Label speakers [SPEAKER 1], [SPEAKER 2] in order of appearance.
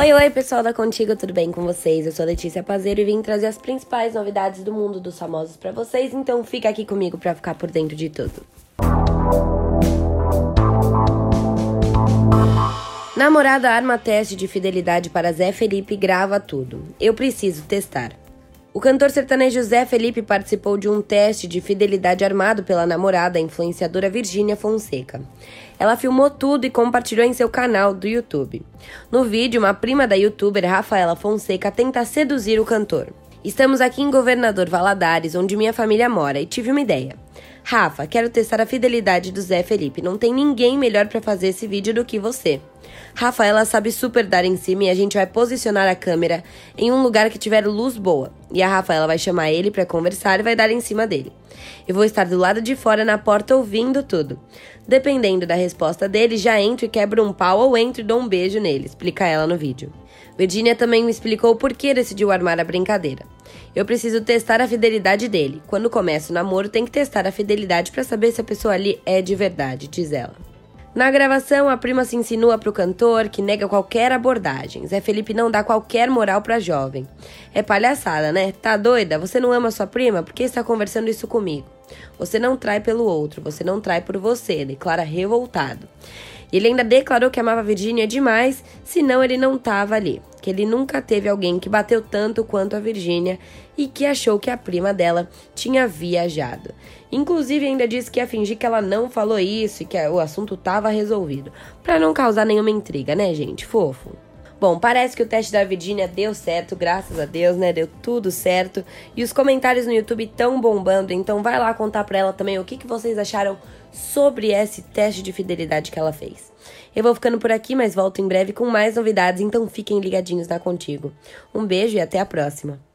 [SPEAKER 1] Oi, oi, pessoal da Contigo, tudo bem com vocês? Eu sou Letícia Pazeiro e vim trazer as principais novidades do mundo dos famosos para vocês, então fica aqui comigo para ficar por dentro de tudo. Namorada arma teste de fidelidade para Zé Felipe grava tudo. Eu preciso testar. O cantor sertanejo Zé Felipe participou de um teste de fidelidade armado pela namorada, a influenciadora Virgínia Fonseca. Ela filmou tudo e compartilhou em seu canal do YouTube. No vídeo, uma prima da youtuber Rafaela Fonseca tenta seduzir o cantor. Estamos aqui em Governador Valadares, onde minha família mora, e tive uma ideia. Rafa, quero testar a fidelidade do Zé Felipe. Não tem ninguém melhor para fazer esse vídeo do que você. Rafaela sabe super dar em cima e a gente vai posicionar a câmera em um lugar que tiver luz boa. E a Rafaela vai chamar ele para conversar e vai dar em cima dele. Eu vou estar do lado de fora na porta ouvindo tudo. Dependendo da resposta dele, já entro e quebro um pau ou entro e dou um beijo nele, explica ela no vídeo. Virginia também me explicou por que decidiu armar a brincadeira. Eu preciso testar a fidelidade dele. Quando começa o namoro, tem que testar a fidelidade para saber se a pessoa ali é de verdade, diz ela. Na gravação, a prima se insinua pro cantor que nega qualquer abordagem. Zé Felipe não dá qualquer moral pra jovem. É palhaçada, né? Tá doida? Você não ama sua prima? Por que está conversando isso comigo? Você não trai pelo outro, você não trai por você, declara revoltado. E ele ainda declarou que amava Virgínia demais, senão ele não tava ali. Que ele nunca teve alguém que bateu tanto quanto a Virgínia e que achou que a prima dela tinha viajado. Inclusive ainda disse que ia fingir que ela não falou isso e que o assunto tava resolvido, para não causar nenhuma intriga, né, gente? Fofo. Bom, parece que o teste da Virginia deu certo, graças a Deus, né? Deu tudo certo. E os comentários no YouTube estão bombando, então vai lá contar pra ela também o que, que vocês acharam sobre esse teste de fidelidade que ela fez. Eu vou ficando por aqui, mas volto em breve com mais novidades, então fiquem ligadinhos na Contigo. Um beijo e até a próxima.